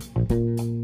Thank you.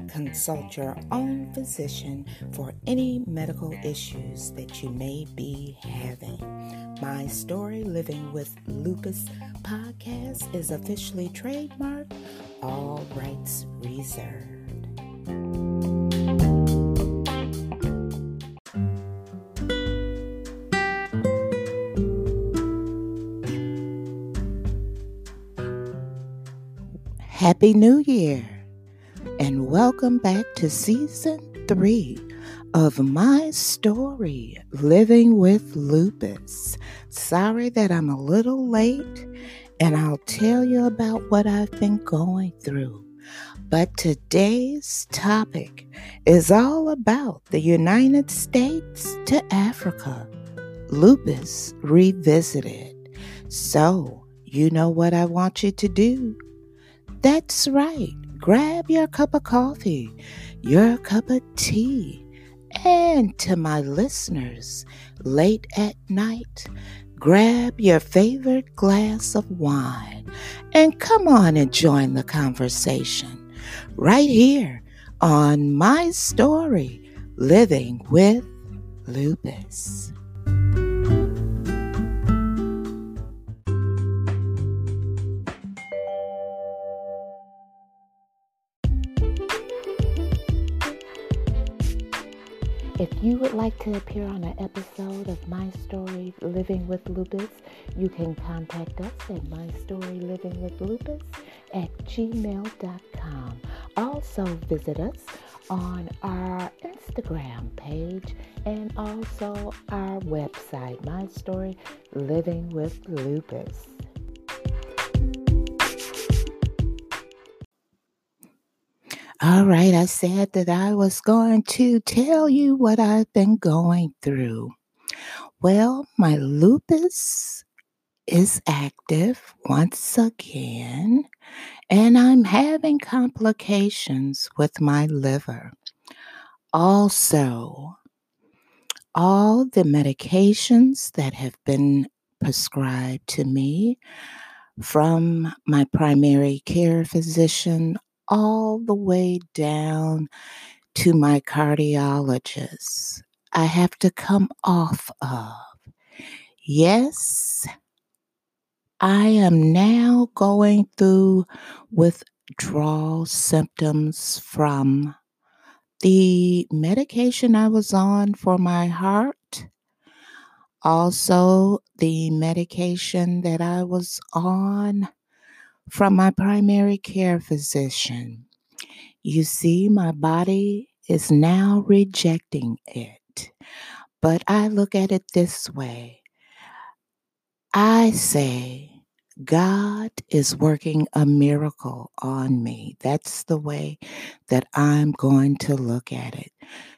consult your own physician for any medical issues that you may be having. My Story Living with Lupus podcast is officially trademarked, all rights reserved. Happy New Year, and welcome back to season three of my story, Living with Lupus. Sorry that I'm a little late, and I'll tell you about what I've been going through. But today's topic is all about the United States to Africa, Lupus Revisited. So, you know what I want you to do that's right. Grab your cup of coffee, your cup of tea, and to my listeners, late at night, grab your favorite glass of wine and come on and join the conversation right here on my story, Living with Lupus. If you would like to appear on an episode of My Story Living with Lupus, you can contact us at My Story Living with Lupus at gmail.com. Also visit us on our Instagram page and also our website, My Story Living with Lupus. All right, I said that I was going to tell you what I've been going through. Well, my lupus is active once again, and I'm having complications with my liver. Also, all the medications that have been prescribed to me from my primary care physician all the way down to my cardiologist. I have to come off of. Yes, I am now going through withdrawal symptoms from the medication I was on for my heart, also the medication that I was on from my primary care physician. You see, my body is now rejecting it. But I look at it this way I say, God is working a miracle on me. That's the way that I'm going to look at it.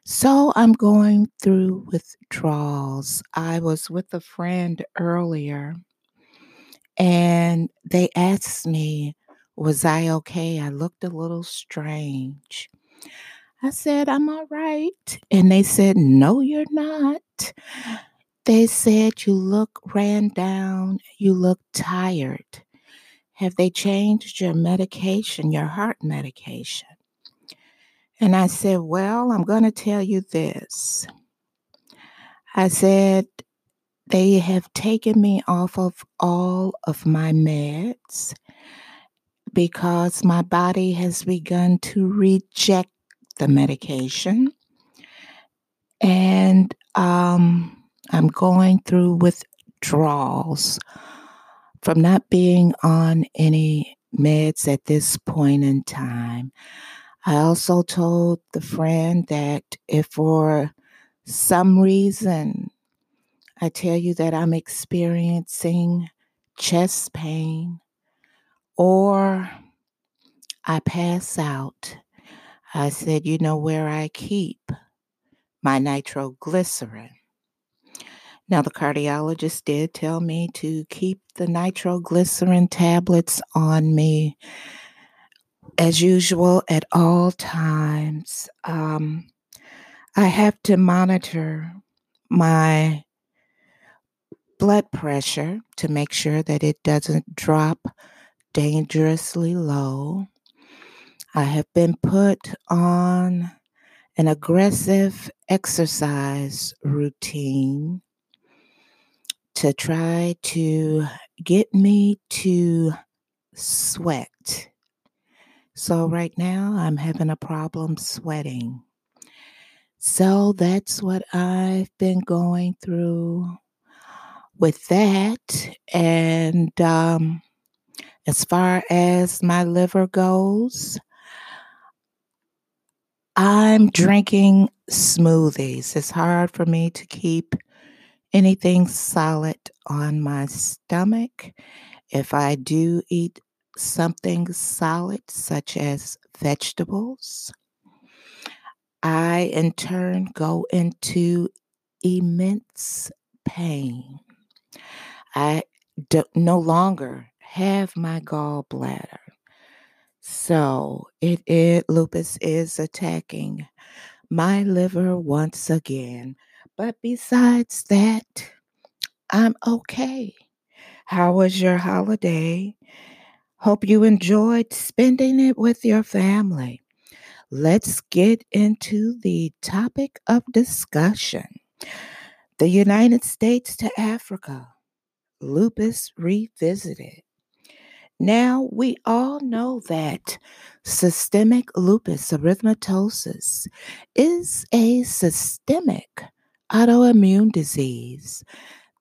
So I'm going through withdrawals. I was with a friend earlier and they asked me, Was I okay? I looked a little strange. I said, I'm all right. And they said, No, you're not. They said, You look ran down, you look tired. Have they changed your medication, your heart medication? And I said, Well, I'm going to tell you this. I said, they have taken me off of all of my meds because my body has begun to reject the medication. And um, I'm going through withdrawals from not being on any meds at this point in time. I also told the friend that if for some reason I tell you that I'm experiencing chest pain, or I pass out, I said, you know where I keep my nitroglycerin. Now, the cardiologist did tell me to keep the nitroglycerin tablets on me as usual at all times. Um, I have to monitor my blood pressure to make sure that it doesn't drop dangerously low. I have been put on an aggressive exercise routine to try to get me to sweat. So, right now, I'm having a problem sweating. So, that's what I've been going through with that. And um, as far as my liver goes, I'm drinking smoothies. It's hard for me to keep anything solid on my stomach. If I do eat something solid, such as vegetables, I in turn go into immense pain. I do, no longer have my gallbladder. So it, it lupus is attacking my liver once again. But besides that, I'm okay. How was your holiday? Hope you enjoyed spending it with your family. Let's get into the topic of discussion the United States to Africa, lupus revisited. Now, we all know that systemic lupus erythematosus is a systemic autoimmune disease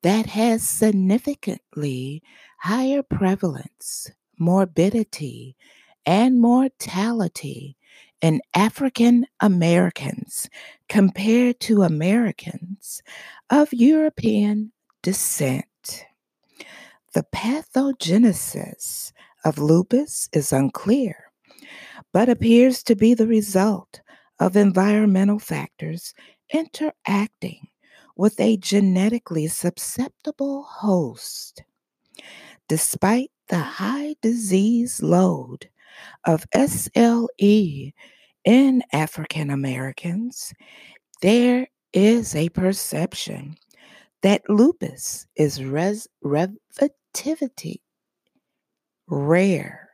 that has significantly higher prevalence, morbidity, and mortality in African Americans compared to Americans of European descent. The pathogenesis of lupus is unclear, but appears to be the result of environmental factors interacting with a genetically susceptible host. Despite the high disease load of SLE in African Americans, there is a perception that lupus is res- rare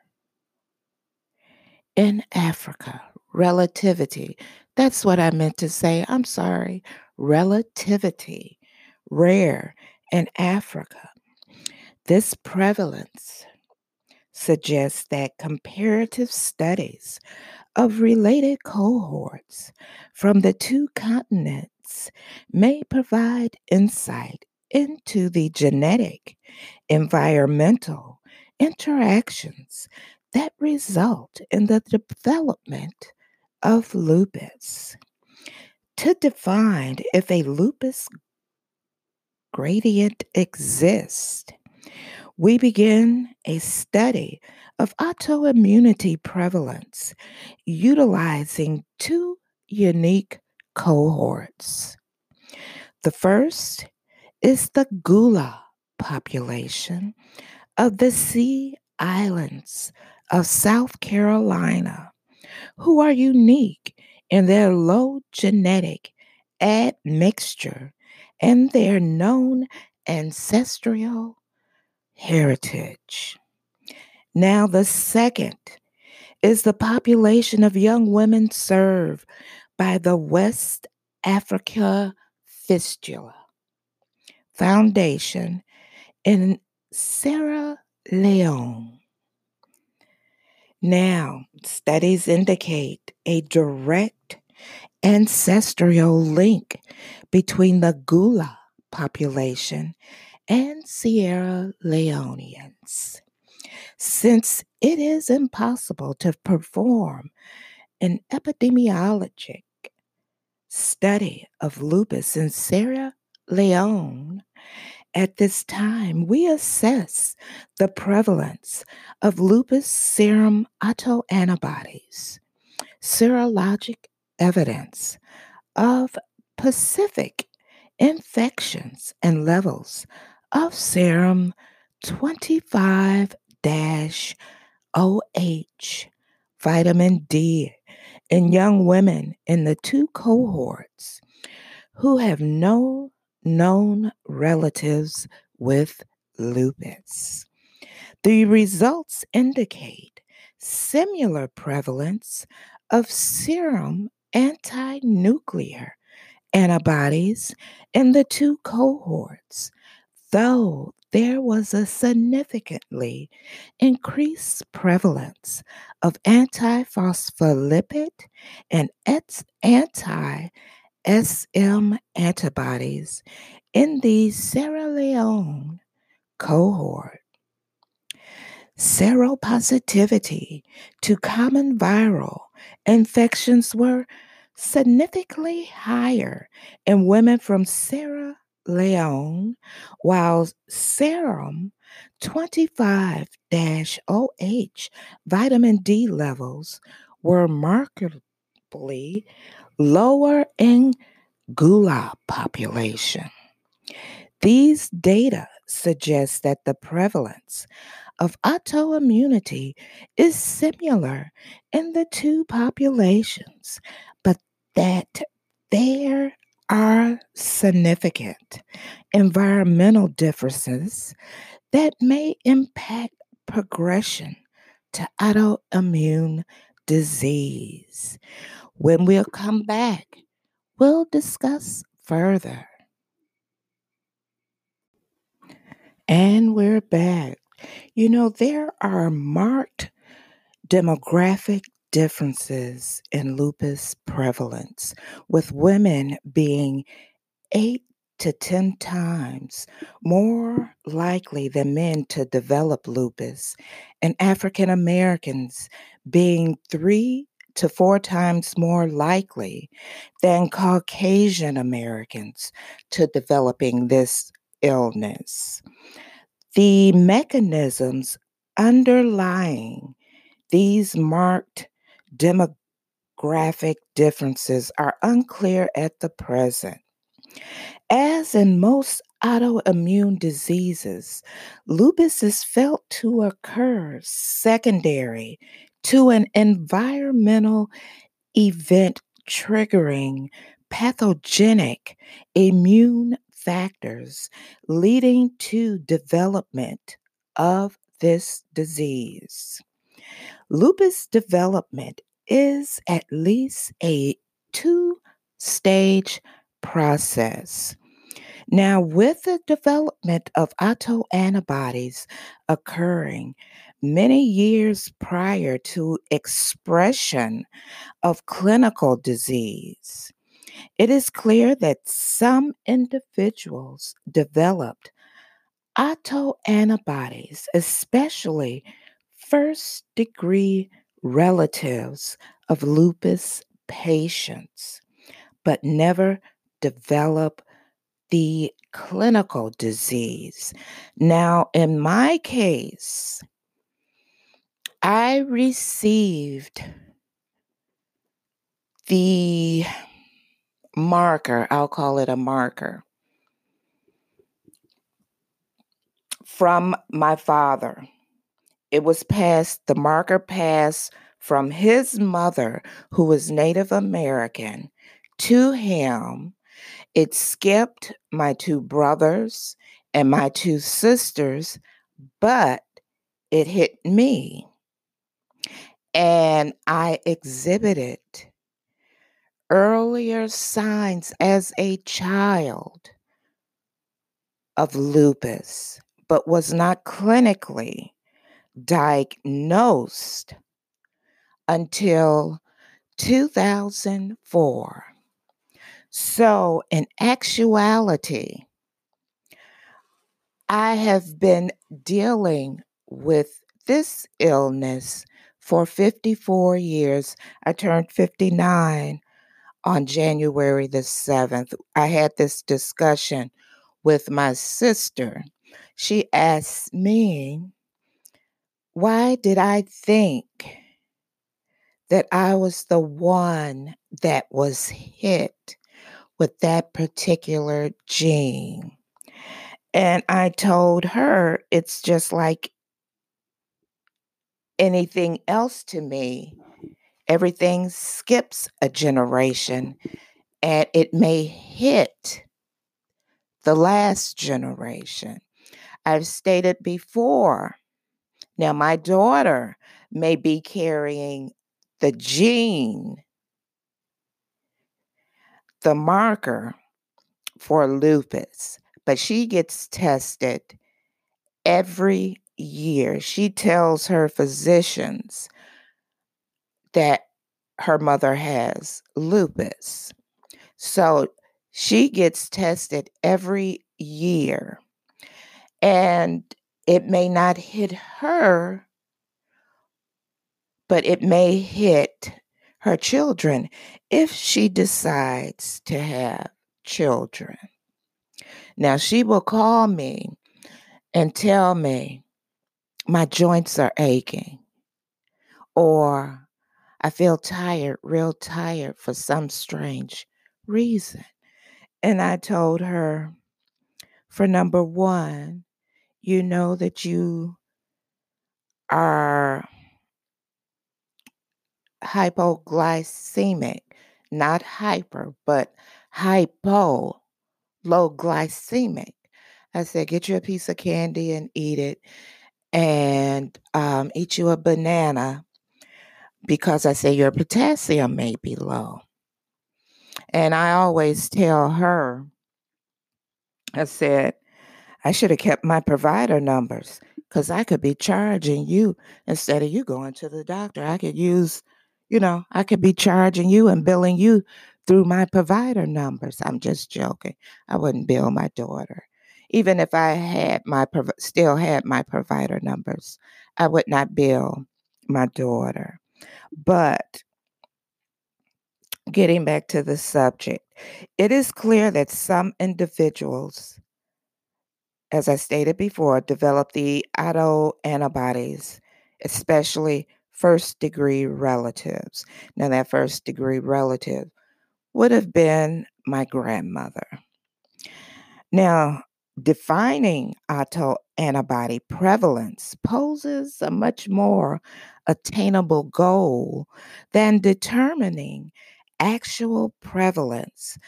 in Africa. Relativity. That's what I meant to say. I'm sorry. Relativity rare in Africa. This prevalence suggests that comparative studies of related cohorts from the two continents may provide insight into the genetic, environmental interactions that result in the development of lupus. To define if a lupus gradient exists, we begin a study of autoimmunity prevalence utilizing two unique cohorts. The first is the Gullah population of the Sea Islands of South Carolina, who are unique in their low genetic admixture and their known ancestral heritage. Now, the second is the population of young women served by the West Africa Fistula Foundation in Sierra Leone. Now, studies indicate a direct ancestral link between the Gullah population and Sierra Leoneans. Since it is impossible to perform an epidemiologic study of lupus in Sierra Leone. At this time, we assess the prevalence of lupus serum autoantibodies, serologic evidence of specific infections and levels of serum 25 OH, vitamin D, in young women in the two cohorts who have no known relatives with lupus. The results indicate similar prevalence of serum anti nuclear antibodies in the two cohorts, though there was a significantly increased prevalence of antiphospholipid and anti SM antibodies in the Sierra Leone cohort. Seropositivity to common viral infections were significantly higher in women from Sierra Leone, while serum 25 OH vitamin D levels were markedly lower in Gullah population. These data suggest that the prevalence of autoimmunity is similar in the two populations, but that there are significant environmental differences that may impact progression to autoimmune disease. When we'll come back, we'll discuss further. And we're back. You know, there are marked demographic differences in lupus prevalence, with women being eight to 10 times more likely than men to develop lupus, and African Americans being three to four times more likely than Caucasian Americans to developing this illness. The mechanisms underlying these marked demographic differences are unclear at the present. As in most autoimmune diseases, lupus is felt to occur secondary to an environmental event triggering pathogenic immune factors leading to development of this disease. Lupus development is at least a two stage process. Now, with the development of autoantibodies occurring many years prior to expression of clinical disease, it is clear that some individuals developed autoantibodies, especially first degree relatives of lupus patients, but never develop the clinical disease. Now, in my case, I received the marker, I'll call it a marker, from my father. It was passed, the marker passed from his mother, who was Native American, to him. It skipped my two brothers and my two sisters, but it hit me. And I exhibited earlier signs as a child of lupus, but was not clinically diagnosed until 2004. So, in actuality, I have been dealing with this illness for 54 years. I turned 59 on January the 7th. I had this discussion with my sister. She asked me, why did I think that I was the one that was hit with that particular gene? And I told her it's just like anything else to me. Everything skips a generation and it may hit the last generation. I've stated before. Now, my daughter may be carrying the gene, the marker for lupus, but she gets tested every year. She tells her physicians that her mother has lupus. So she gets tested every year. And it may not hit her, but it may hit her children if she decides to have children. Now, she will call me and tell me my joints are aching, or I feel tired, real tired for some strange reason. And I told her, for number one, you know that you are hypoglycemic, not hyper, but hypo, low glycemic. I said, get you a piece of candy and eat it, and um, eat you a banana because I say your potassium may be low. And I always tell her, I said, I should have kept my provider numbers because I could be charging you instead of you going to the doctor. I could use, you know, I could be charging you and billing you through my provider numbers. I'm just joking. I wouldn't bill my daughter. Even if I had my still had my provider numbers, I would not bill my daughter. But getting back to the subject, it is clear that some individuals, as I stated before, develop the autoantibodies, especially first degree relatives. Now, that first degree relative would have been my grandmother. Now, defining autoantibody prevalence poses a much more attainable goal than determining actual prevalence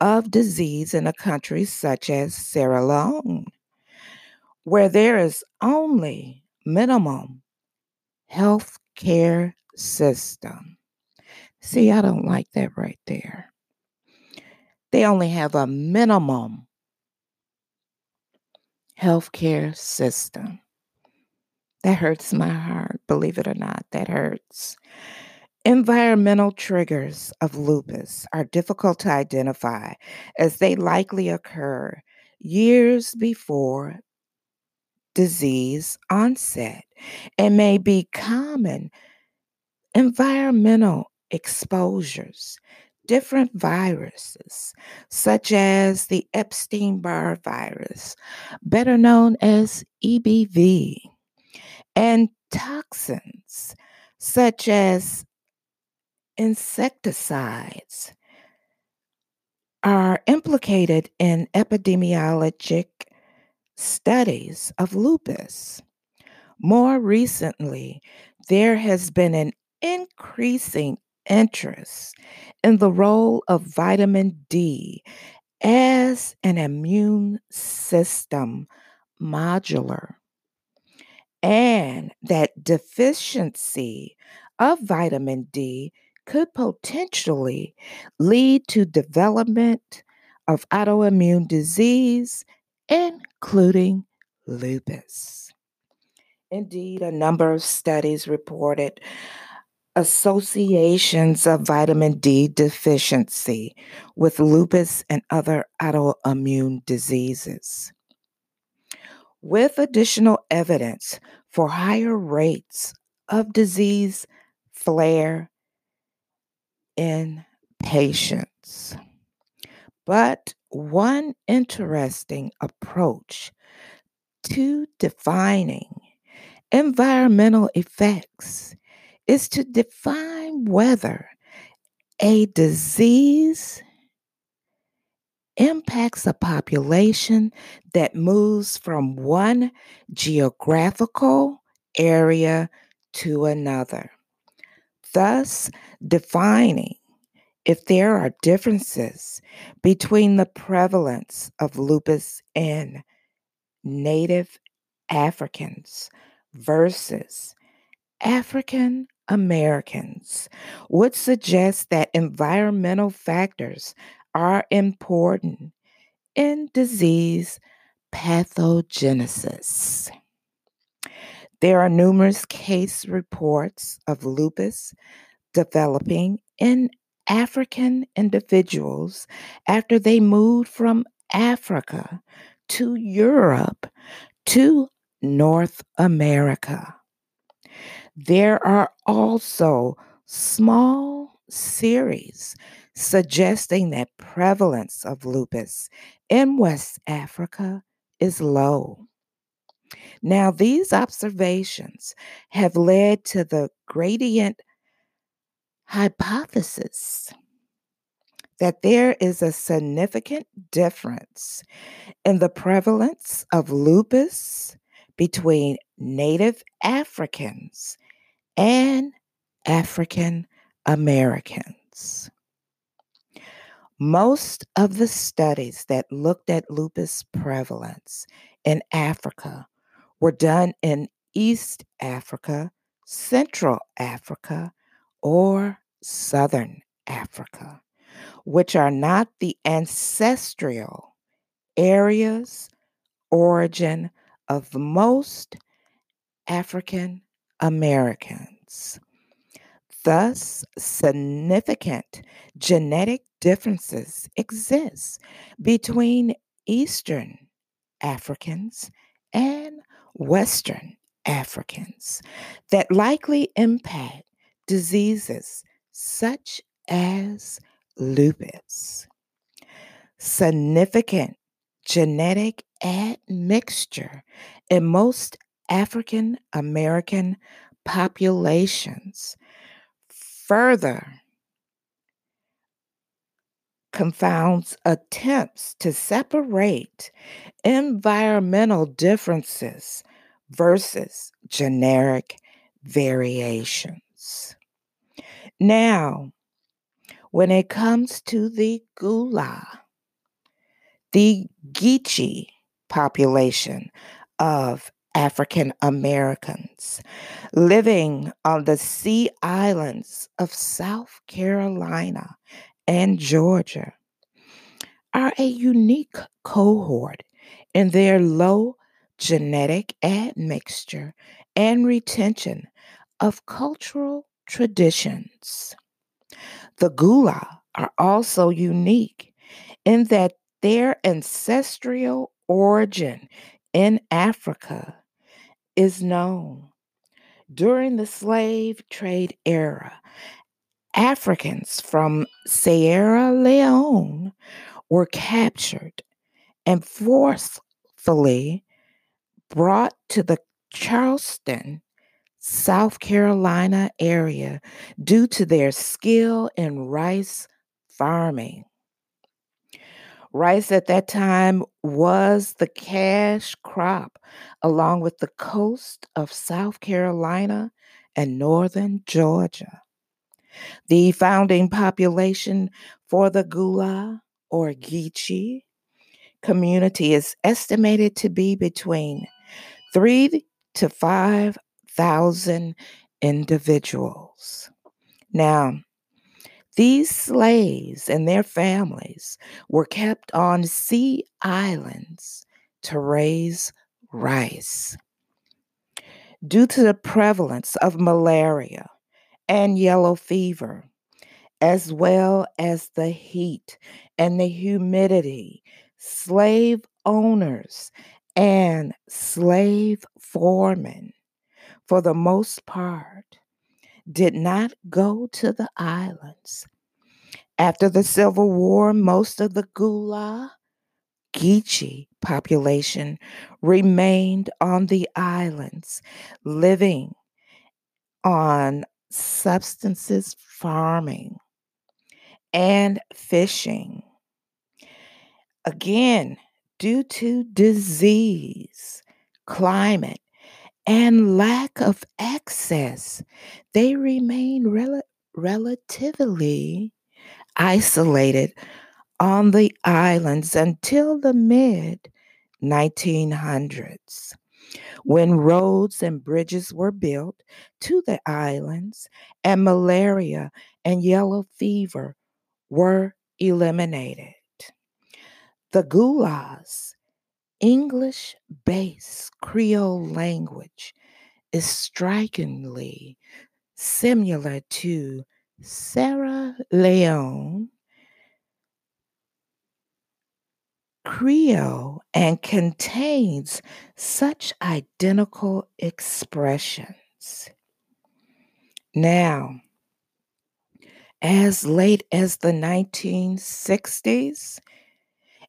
of disease in a country such as Sierra Leone, where there is only minimum health care system. See, I don't like that right there. They only have a minimum healthcare system. That hurts my heart, believe it or not, that hurts. Environmental triggers of lupus are difficult to identify as they likely occur years before disease onset and may be common environmental exposures, different viruses, such as the Epstein Barr virus, better known as EBV, and toxins such as insecticides are implicated in epidemiologic studies of lupus. More recently, there has been an increasing interest in the role of vitamin D as an immune system modular, and that deficiency of vitamin D could potentially lead to development of autoimmune disease, including lupus. Indeed, a number of studies reported associations of vitamin D deficiency with lupus and other autoimmune diseases. With additional evidence for higher rates of disease flare in patients. But one interesting approach to defining environmental effects is to define whether a disease impacts a population that moves from one geographical area to another, thus defining if there are differences between the prevalence of lupus in Native Africans versus African Americans would suggest that environmental factors are important in disease pathogenesis. There are numerous case reports of lupus developing in African individuals after they moved from Africa to Europe to North America. There are also small series suggesting that prevalence of lupus in West Africa is low. Now, these observations have led to the gradient hypothesis that there is a significant difference in the prevalence of lupus between Native Africans and African Americans. Most of the studies that looked at lupus prevalence in Africa were done in East Africa, Central Africa, or Southern Africa, which are not the ancestral areas origin of most African Americans. Thus, significant genetic differences exist between Eastern Africans and Western Africans that likely impact diseases such as lupus. Significant genetic admixture in most African American populations further confounds attempts to separate environmental differences versus generic variations. Now, when it comes to the Gullah, the Geechee population of African Americans living on the sea islands of South Carolina and Georgia are a unique cohort in their low genetic admixture and retention of cultural traditions. The Gullah are also unique in that their ancestral origin in Africa is known. During the slave trade era, Africans from Sierra Leone were captured and forcefully brought to the Charleston, South Carolina area due to their skill in rice farming. Rice at that time was the cash crop, along with the coast of South Carolina and northern Georgia. The founding population for the Gullah or Geechee community is estimated to be between three to five thousand individuals. Now, these slaves and their families were kept on sea islands to raise rice. Due to the prevalence of malaria and yellow fever, as well as the heat and the humidity, slave owners and slave foremen, for the most part, did not go to the islands After the Civil War, most of the Gullah Geechee population remained on the islands, living on substances farming and fishing. Again, due to disease, climate, and lack of access, they remain rel- relatively isolated on the islands until the mid 1900s when roads and bridges were built to the islands and malaria and yellow fever were eliminated. The Gullahs, English based Creole language, is strikingly similar to Sierra Leone Creole and contains such identical expressions. Now, as late as the 1960s,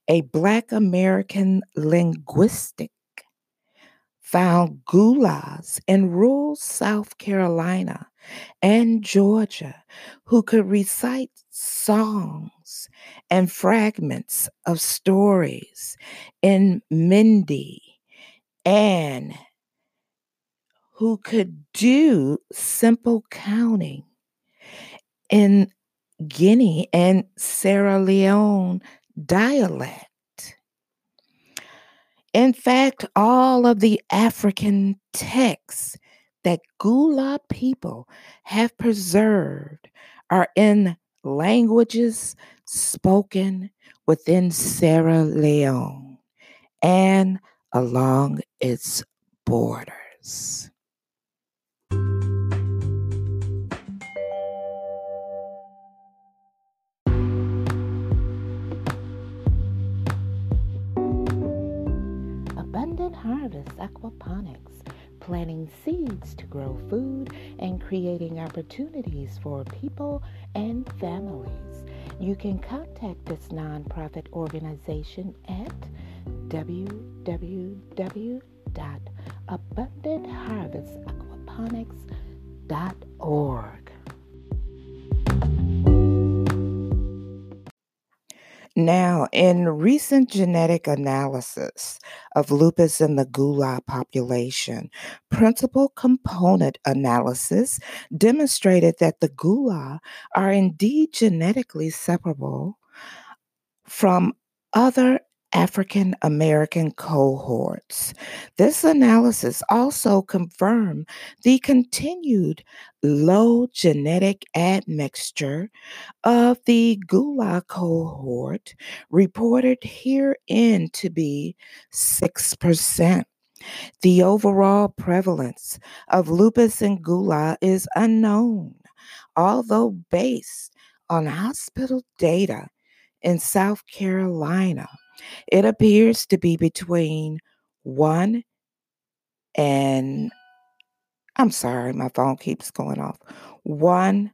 a Black American linguistic found Gullahs in rural South Carolina and Georgia who could recite songs and fragments of stories in Mende and who could do simple counting in Guinea and Sierra Leone dialect. In fact, all of the African texts that Gullah people have preserved are in languages spoken within Sierra Leone and along its borders. Harvest Aquaponics planting seeds to grow food and creating opportunities for people and families. You can contact this nonprofit organization at www.abundantharvestaquaponics.org. Now, in recent genetic analysis of lupus in the Gullah population, principal component analysis demonstrated that the Gullah are indeed genetically separable from other African American cohorts. This analysis also confirmed the continued low genetic admixture of the Gullah cohort, reported herein to be 6%. The overall prevalence of lupus and Gullah is unknown, although based on hospital data in South Carolina it appears to be between one and I'm sorry, my phone keeps going off. One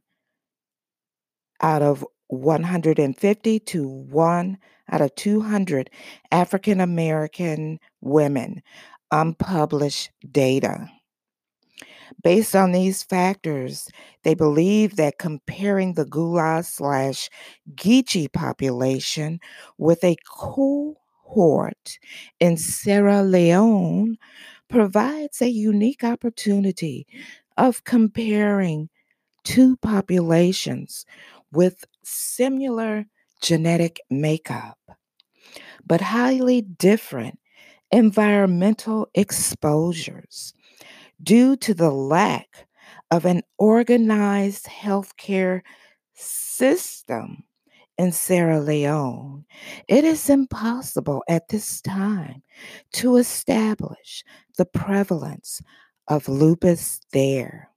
out of 150 to one out of 200 African American women, unpublished data. Based on these factors, they believe that comparing the Gullah slash Geechee population with a cohort in Sierra Leone provides a unique opportunity of comparing two populations with similar genetic makeup, but highly different environmental exposures due to the lack of an organized healthcare system in Sierra Leone, it is impossible at this time to establish the prevalence of lupus there.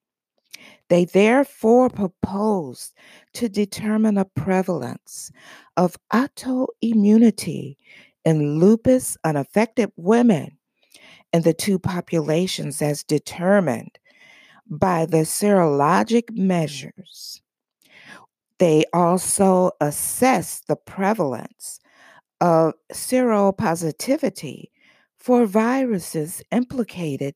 They therefore proposed to determine a prevalence of autoimmunity in lupus unaffected women and the two populations as determined by the serologic measures. They also assess the prevalence of seropositivity for viruses implicated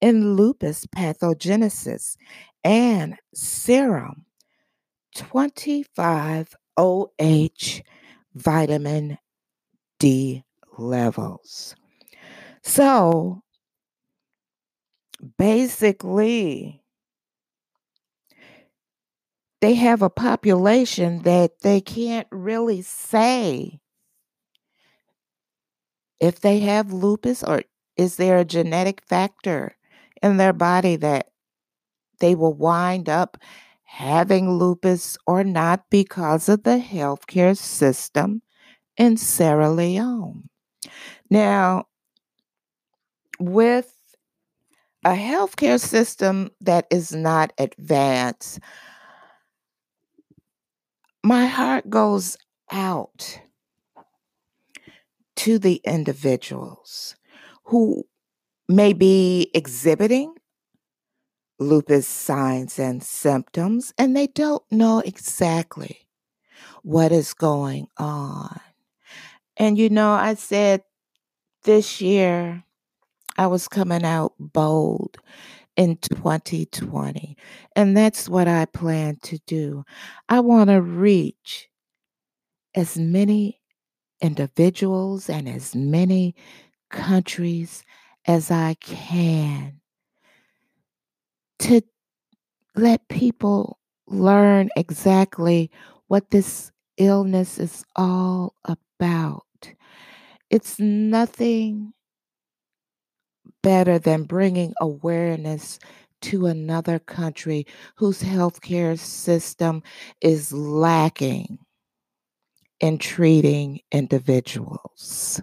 in lupus pathogenesis and serum 25OH vitamin D levels. So basically, they have a population that they can't really say if they have lupus or is there a genetic factor in their body that they will wind up having lupus or not because of the healthcare system in Sierra Leone. Now, with a healthcare system that is not advanced, my heart goes out to the individuals who may be exhibiting lupus signs and symptoms and they don't know exactly what is going on. And you know, I said this year I was coming out bold in 2020. And that's what I plan to do. I want to reach as many individuals and as many countries as I can to let people learn exactly what this illness is all about. It's nothing better than bringing awareness to another country whose healthcare system is lacking in treating individuals.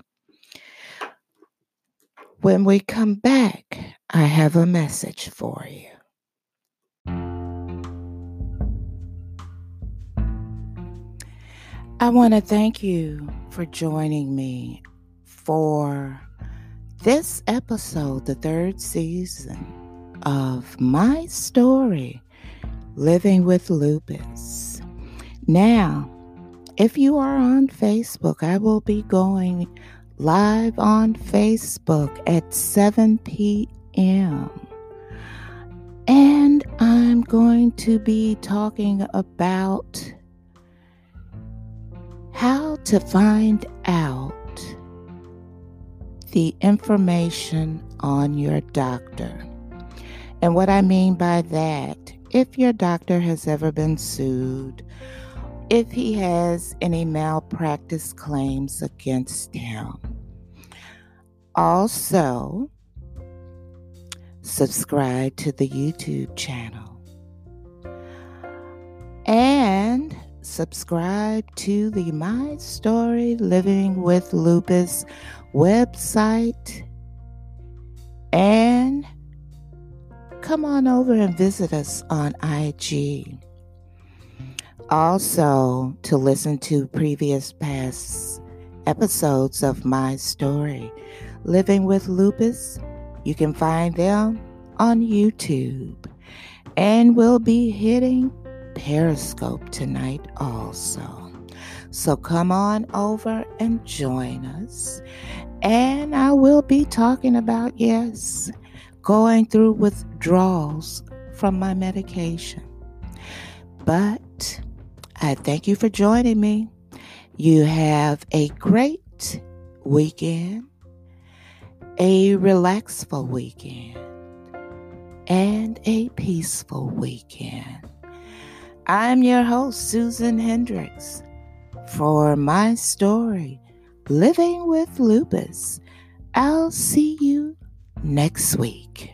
When we come back, I have a message for you. I want to thank you for joining me for this episode, the third season of my story, Living with Lupus. Now, if you are on Facebook, I will be going live on Facebook at 7 p.m. And I'm going to be talking about how to find out the information on your doctor. And what I mean by that, if your doctor has ever been sued, if he has any malpractice claims against him. Also, subscribe to the YouTube channel. Subscribe to the My Story Living with Lupus website and come on over and visit us on IG. Also, to listen to previous past episodes of my story, Living with Lupus, you can find them on YouTube. And we'll be hitting Periscope tonight also. So come on over and join us. And I will be talking about, yes, going through withdrawals from my medication. But I thank you for joining me. You have a great weekend, a relaxful weekend, and a peaceful weekend. I'm your host, Susan Hendrix, for my story, Living with Lupus. I'll see you next week.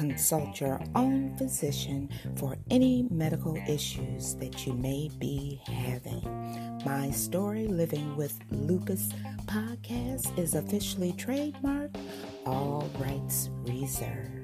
consult your own physician for any medical issues that you may be having. My Story Living with Lupus podcast is officially trademarked, all rights reserved.